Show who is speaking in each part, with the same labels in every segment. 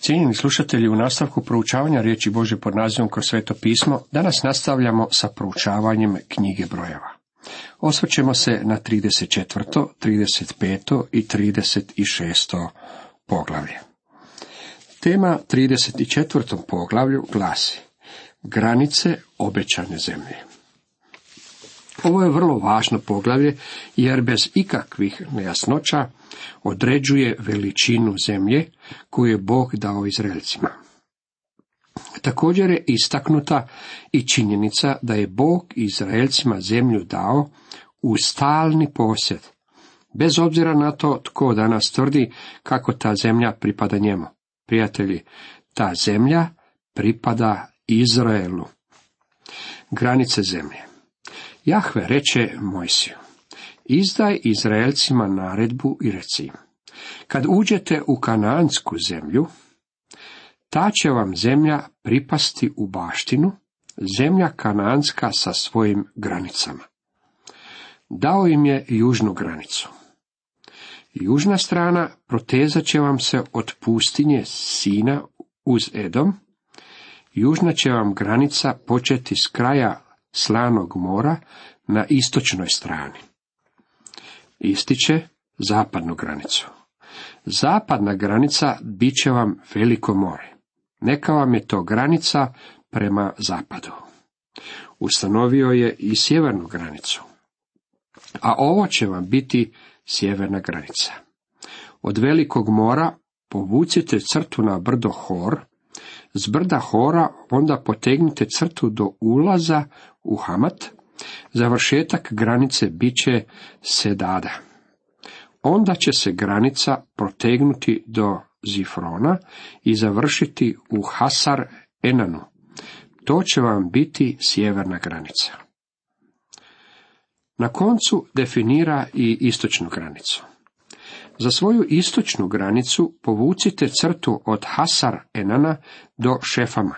Speaker 1: Cijenjeni slušatelji, u nastavku proučavanja riječi Bože pod nazivom kroz sveto pismo, danas nastavljamo sa proučavanjem knjige brojeva. Osvrćemo se na 34., 35. i 36. poglavlje. Tema 34. poglavlju glasi Granice obećane zemlje. Ovo je vrlo važno poglavlje, jer bez ikakvih nejasnoća određuje veličinu zemlje koju je Bog dao Izraelcima. Također je istaknuta i činjenica da je Bog Izraelcima zemlju dao u stalni posjed, bez obzira na to tko danas tvrdi kako ta zemlja pripada njemu. Prijatelji, ta zemlja pripada Izraelu. Granice zemlje. Jahve reče Mojsiju, izdaj Izraelcima naredbu i reci kad uđete u kanansku zemlju, ta će vam zemlja pripasti u baštinu, zemlja kananska sa svojim granicama. Dao im je južnu granicu. Južna strana protezat će vam se od pustinje Sina uz Edom, južna će vam granica početi s kraja slanog mora na istočnoj strani. Ističe zapadnu granicu. Zapadna granica bit će vam veliko more. Neka vam je to granica prema zapadu. Ustanovio je i sjevernu granicu. A ovo će vam biti sjeverna granica. Od velikog mora povucite crtu na brdo Hor, s brda Hora onda potegnite crtu do ulaza u Hamat, završetak granice bit će Sedada. Onda će se granica protegnuti do Zifrona i završiti u Hasar Enanu. To će vam biti sjeverna granica. Na koncu definira i istočnu granicu. Za svoju istočnu granicu povucite crtu od Hasar Enana do Šefama.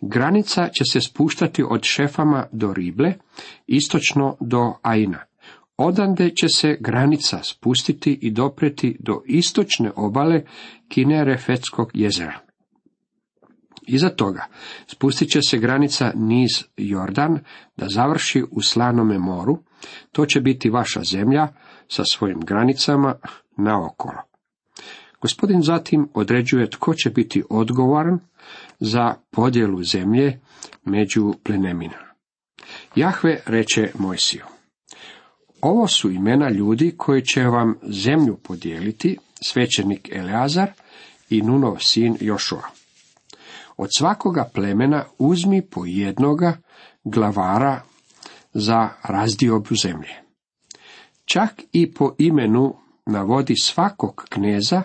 Speaker 1: Granica će se spuštati od Šefama do Rible, istočno do Aina. Odande će se granica spustiti i dopreti do istočne obale Kinerefetskog jezera. Iza toga spustit će se granica niz Jordan da završi u Slanome moru, to će biti vaša zemlja sa svojim granicama naokolo. Gospodin zatim određuje tko će biti odgovoran za podjelu zemlje među plenemina. Jahve reče Mojsiju. Ovo su imena ljudi koji će vam zemlju podijeliti, svećenik Eleazar i Nunov sin Jošua. Od svakoga plemena uzmi po jednoga glavara za razdiobu zemlje. Čak i po imenu navodi svakog kneza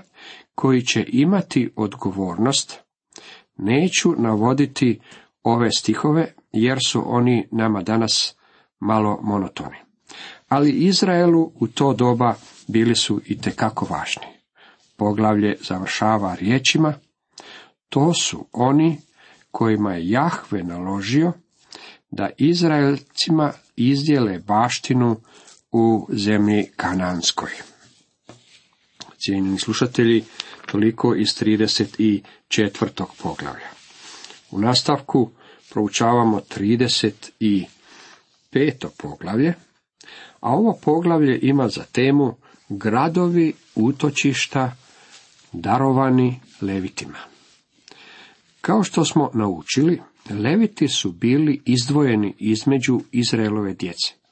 Speaker 1: koji će imati odgovornost. Neću navoditi ove stihove jer su oni nama danas malo monotoni. Ali Izraelu u to doba bili su i tekako važni. Poglavlje završava riječima, to su oni kojima je Jahve naložio da Izraelcima izdjele baštinu u zemlji Kananskoj. Cijenjeni slušatelji, toliko iz 34. poglavlja. U nastavku proučavamo 35. poglavlje, a ovo poglavlje ima za temu gradovi utočišta darovani levitima. Kao što smo naučili, leviti su bili izdvojeni između Izraelove djece.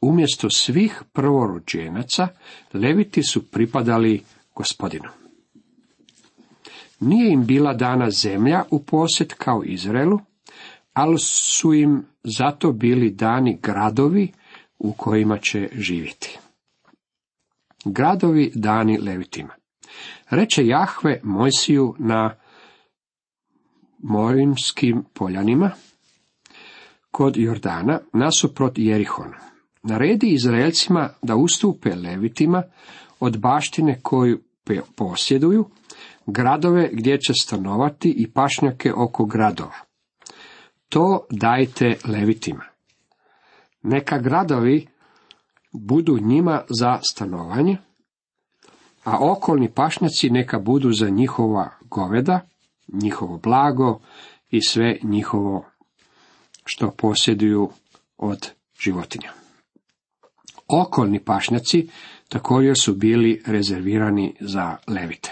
Speaker 1: Umjesto svih prvorođenaca, leviti su pripadali gospodinu. Nije im bila dana zemlja u posjed kao Izraelu, ali su im zato bili dani gradovi u kojima će živjeti. Gradovi dani levitima. Reče Jahve Mojsiju na Morimskim poljanima, kod Jordana, nasuprot Jerihona. Naredi Izraelcima da ustupe levitima od baštine koju posjeduju, gradove gdje će stanovati i pašnjake oko gradova. To dajte levitima. Neka gradovi budu njima za stanovanje, a okolni pašnjaci neka budu za njihova goveda, njihovo blago i sve njihovo što posjeduju od životinja. Okolni pašnjaci također su bili rezervirani za levite.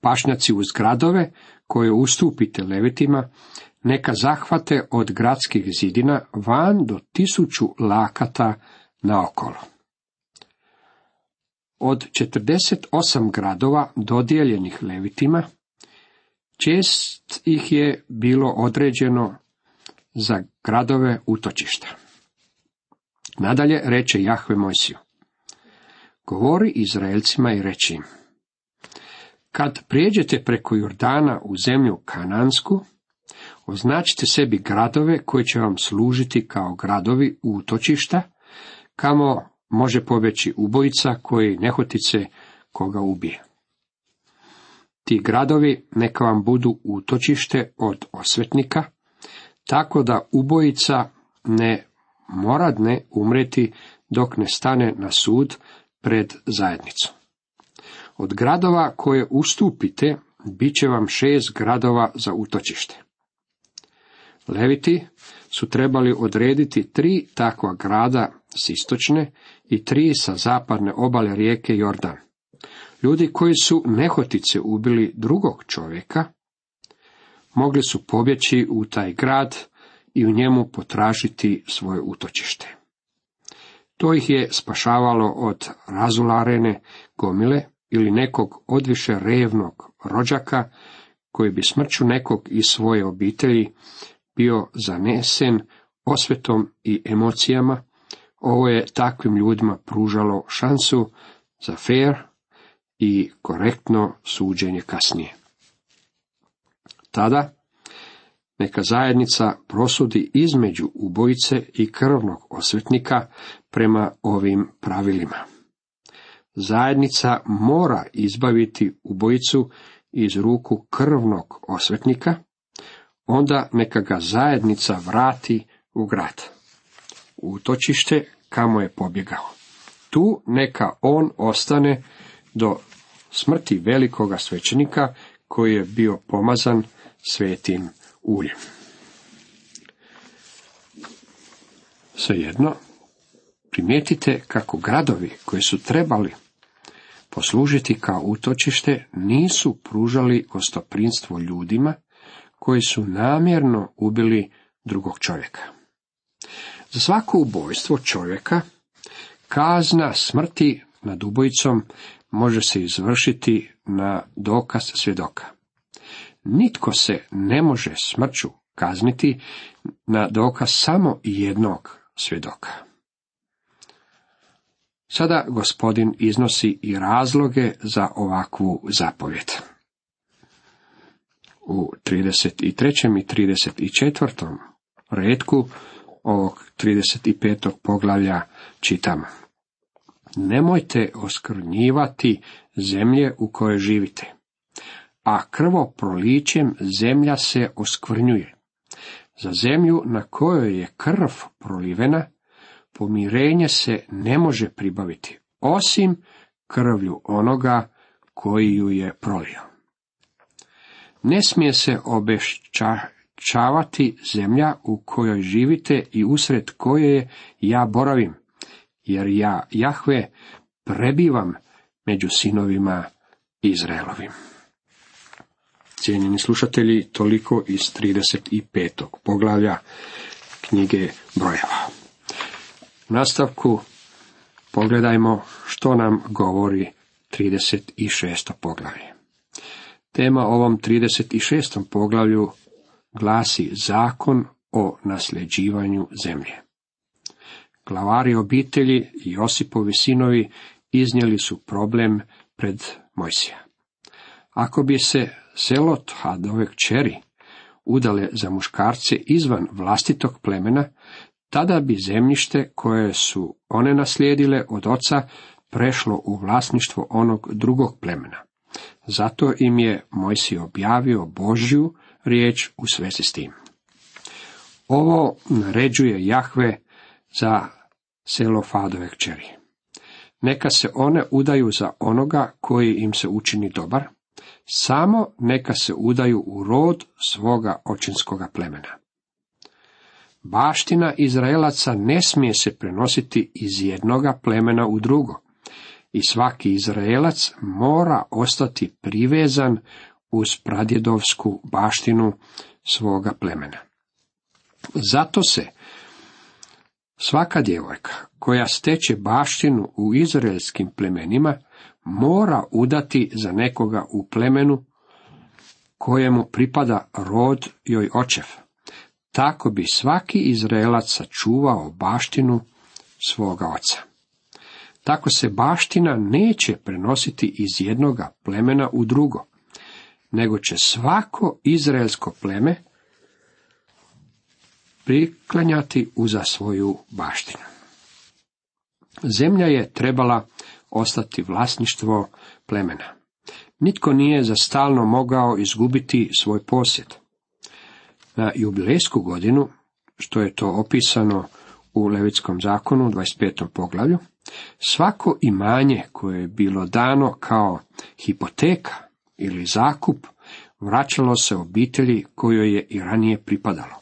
Speaker 1: Pašnjaci uz gradove koje ustupite levitima neka zahvate od gradskih zidina van do tisuću lakata naokolo. Od 48 gradova dodijeljenih levitima, čest ih je bilo određeno za gradove utočišta. Nadalje reče Jahve Mojsiju. Govori Izraelcima i reći im. Kad prijeđete preko Jordana u zemlju Kanansku, označite sebi gradove koji će vam služiti kao gradovi utočišta, kamo može pobjeći ubojica koji nehotice koga ubije. Ti gradovi neka vam budu utočište od osvetnika, tako da ubojica ne moradne umreti dok ne stane na sud pred zajednicom. Od gradova koje ustupite, bit će vam šest gradova za utočište. Leviti su trebali odrediti tri takva grada s istočne i tri sa zapadne obale rijeke Jordan. Ljudi koji su nehotice ubili drugog čovjeka, mogli su pobjeći u taj grad i u njemu potražiti svoje utočište. To ih je spašavalo od razularene gomile ili nekog odviše revnog rođaka koji bi smrću nekog iz svoje obitelji bio zanesen osvetom i emocijama, ovo je takvim ljudima pružalo šansu za fair i korektno suđenje kasnije. Tada neka zajednica prosudi između ubojice i krvnog osvetnika prema ovim pravilima. Zajednica mora izbaviti ubojicu iz ruku krvnog osvetnika, onda neka ga zajednica vrati u grad, u utočište kamo je pobjegao. Tu neka on ostane do smrti velikoga svećenika koji je bio pomazan svetim uljem. Svejedno, primijetite kako gradovi koji su trebali poslužiti kao utočište nisu pružali gostoprinstvo ljudima koji su namjerno ubili drugog čovjeka. Za svako ubojstvo čovjeka kazna smrti nad ubojicom može se izvršiti na dokaz svjedoka. Nitko se ne može smrću kazniti na dokaz samo jednog svjedoka. Sada gospodin iznosi i razloge za ovakvu zapovjed. U 33. i 34. redku ovog 35. poglavlja čitamo. Nemojte oskrnjivati zemlje u kojoj živite, a krvoprolićem zemlja se oskvrnjuje. Za zemlju na kojoj je krv prolivena, pomirenje se ne može pribaviti, osim krvlju onoga koji ju je prolio. Ne smije se obešćavati zemlja u kojoj živite i usred koje ja boravim, jer ja, Jahve, prebivam među sinovima Izraelovim. Cijenjeni slušatelji, toliko iz 35. poglavlja knjige brojeva. U nastavku pogledajmo što nam govori 36. poglavlje. Tema ovom 36. poglavlju glasi zakon o nasljeđivanju zemlje. Glavari obitelji i Josipovi sinovi iznijeli su problem pred Mojsija. Ako bi se selo Hadove kćeri udale za muškarce izvan vlastitog plemena, tada bi zemljište koje su one naslijedile od oca prešlo u vlasništvo onog drugog plemena. Zato im je Mojsi objavio Božju riječ u svezi s tim. Ovo naređuje Jahve za selo Fadove kćeri. Neka se one udaju za onoga koji im se učini dobar, samo neka se udaju u rod svoga očinskoga plemena. Baština Izraelaca ne smije se prenositi iz jednoga plemena u drugo i svaki Izraelac mora ostati privezan uz pradjedovsku baštinu svoga plemena. Zato se svaka djevojka koja steče baštinu u izraelskim plemenima mora udati za nekoga u plemenu kojemu pripada rod joj očev. Tako bi svaki Izraelac sačuvao baštinu svoga oca. Tako se baština neće prenositi iz jednoga plemena u drugo, nego će svako izraelsko pleme priklanjati uza svoju baštinu. Zemlja je trebala ostati vlasništvo plemena. Nitko nije za stalno mogao izgubiti svoj posjed. Na jubilejsku godinu, što je to opisano u Levitskom zakonu 25. poglavlju, svako imanje koje je bilo dano kao hipoteka ili zakup vraćalo se obitelji kojoj je i ranije pripadalo.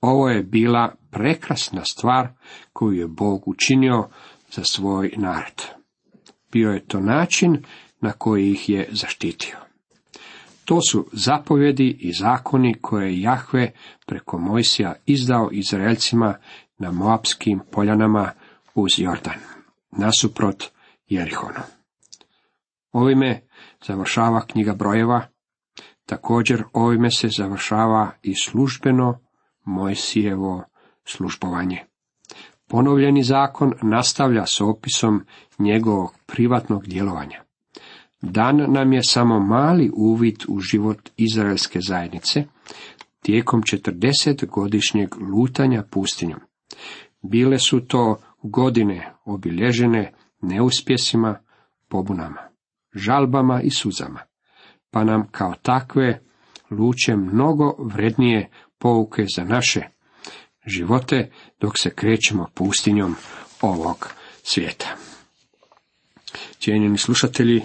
Speaker 1: Ovo je bila prekrasna stvar koju je Bog učinio za svoj narod. Bio je to način na koji ih je zaštitio. To su zapovjedi i zakoni koje je Jahve preko Mojsija izdao Izraelcima na Moapskim poljanama uz Jordan, nasuprot Jerihonu. Ovime završava knjiga brojeva, također ovime se završava i službeno Mojsijevo službovanje. Ponovljeni zakon nastavlja s opisom njegovog privatnog djelovanja. Dan nam je samo mali uvid u život izraelske zajednice tijekom 40 godišnjeg lutanja pustinjom. Bile su to godine obilježene neuspjesima, pobunama, žalbama i suzama, pa nam kao takve luče mnogo vrednije pouke za naše živote dok se krećemo pustinjom ovog svijeta. Cijenjeni slušatelji,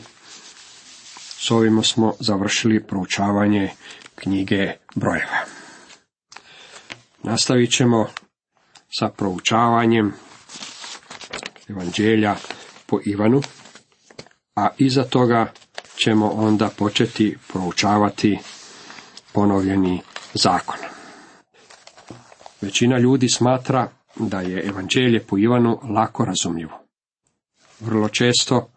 Speaker 1: s ovim smo završili proučavanje knjige brojeva. Nastavit ćemo sa proučavanjem evanđelja po Ivanu, a iza toga ćemo onda početi proučavati ponovljeni zakon. Većina ljudi smatra da je evanđelje po Ivanu lako razumljivo. Vrlo često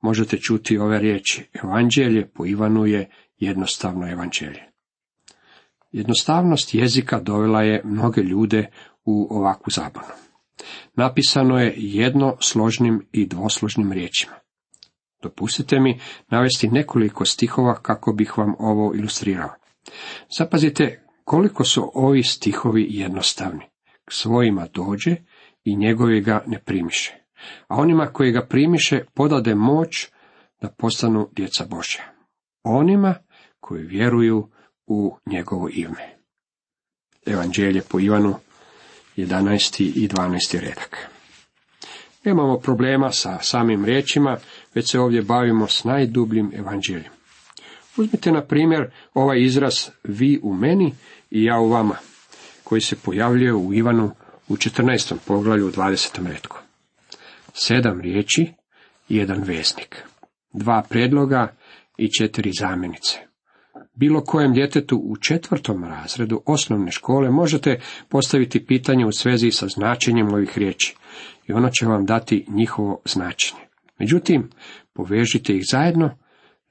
Speaker 1: možete čuti ove riječi. Evanđelje po Ivanu je jednostavno evanđelje. Jednostavnost jezika dovela je mnoge ljude u ovakvu zabunu. Napisano je jedno složnim i dvosložnim riječima. Dopustite mi navesti nekoliko stihova kako bih vam ovo ilustrirao. Zapazite koliko su ovi stihovi jednostavni. K svojima dođe i njegovi ga ne primiše. A onima koji ga primiše podade moć da postanu djeca Božja. Onima koji vjeruju u njegovo ime. Evanđelje po Ivanu, 11. i 12. redak. Nemamo problema sa samim riječima, već se ovdje bavimo s najdubljim evanđeljem. Uzmite na primjer ovaj izraz vi u meni i ja u vama, koji se pojavljuje u Ivanu u 14. poglavlju u 20. redku. Sedam riječi i jedan veznik. Dva predloga i četiri zamjenice. Bilo kojem djetetu u četvrtom razredu osnovne škole možete postaviti pitanje u svezi sa značenjem ovih riječi i ono će vam dati njihovo značenje. Međutim, povežite ih zajedno,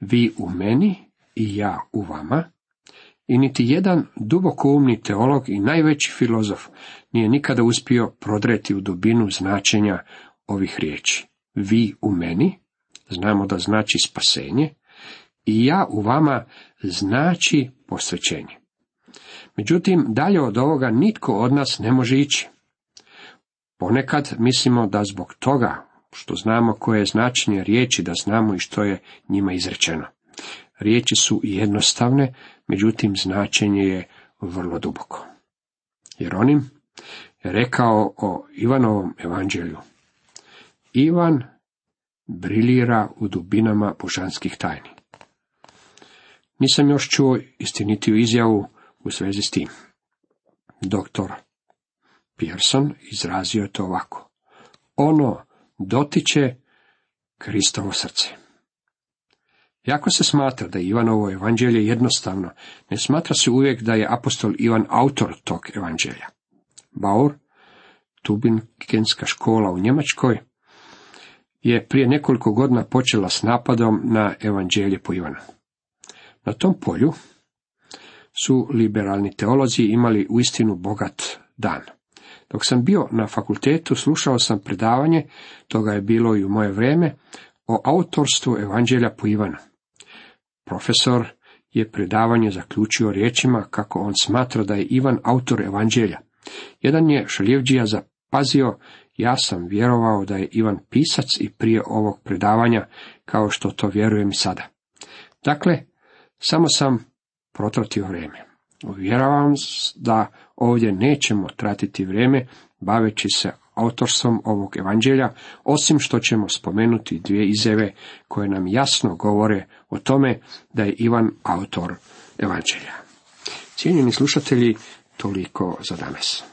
Speaker 1: vi u meni i ja u vama, i niti jedan duboko umni teolog i najveći filozof nije nikada uspio prodreti u dubinu značenja ovih riječi. Vi u meni, znamo da znači spasenje, i ja u vama znači posvećenje. Međutim, dalje od ovoga nitko od nas ne može ići. Ponekad mislimo da zbog toga što znamo koje je značenje riječi, da znamo i što je njima izrečeno. Riječi su jednostavne, međutim značenje je vrlo duboko. Jer onim je rekao o Ivanovom evanđelju. Ivan briljira u dubinama božanskih tajni. Nisam još čuo istinitiju izjavu u svezi s tim. Doktor Pearson izrazio je to ovako. Ono dotiče Kristovo srce. Jako se smatra da je Ivanovo evanđelje jednostavno, ne smatra se uvijek da je apostol Ivan autor tog evanđelja. Baur, Tubingenska škola u Njemačkoj, je prije nekoliko godina počela s napadom na evanđelje po Ivanu. Na tom polju su liberalni teolozi imali uistinu bogat dan. Dok sam bio na fakultetu, slušao sam predavanje, toga je bilo i u moje vrijeme, o autorstvu evanđelja po Ivanu. Profesor je predavanje zaključio riječima kako on smatra da je Ivan autor evanđelja. Jedan je šaljevđija zapazio, ja sam vjerovao da je Ivan pisac i prije ovog predavanja, kao što to vjerujem i sada. Dakle, samo sam protratio vrijeme. Uvjeravam da ovdje nećemo tratiti vrijeme baveći se autorstvom ovog evanđelja, osim što ćemo spomenuti dvije izjave koje nam jasno govore o tome da je Ivan autor evanđelja. Cijenjeni slušatelji, toliko za danas.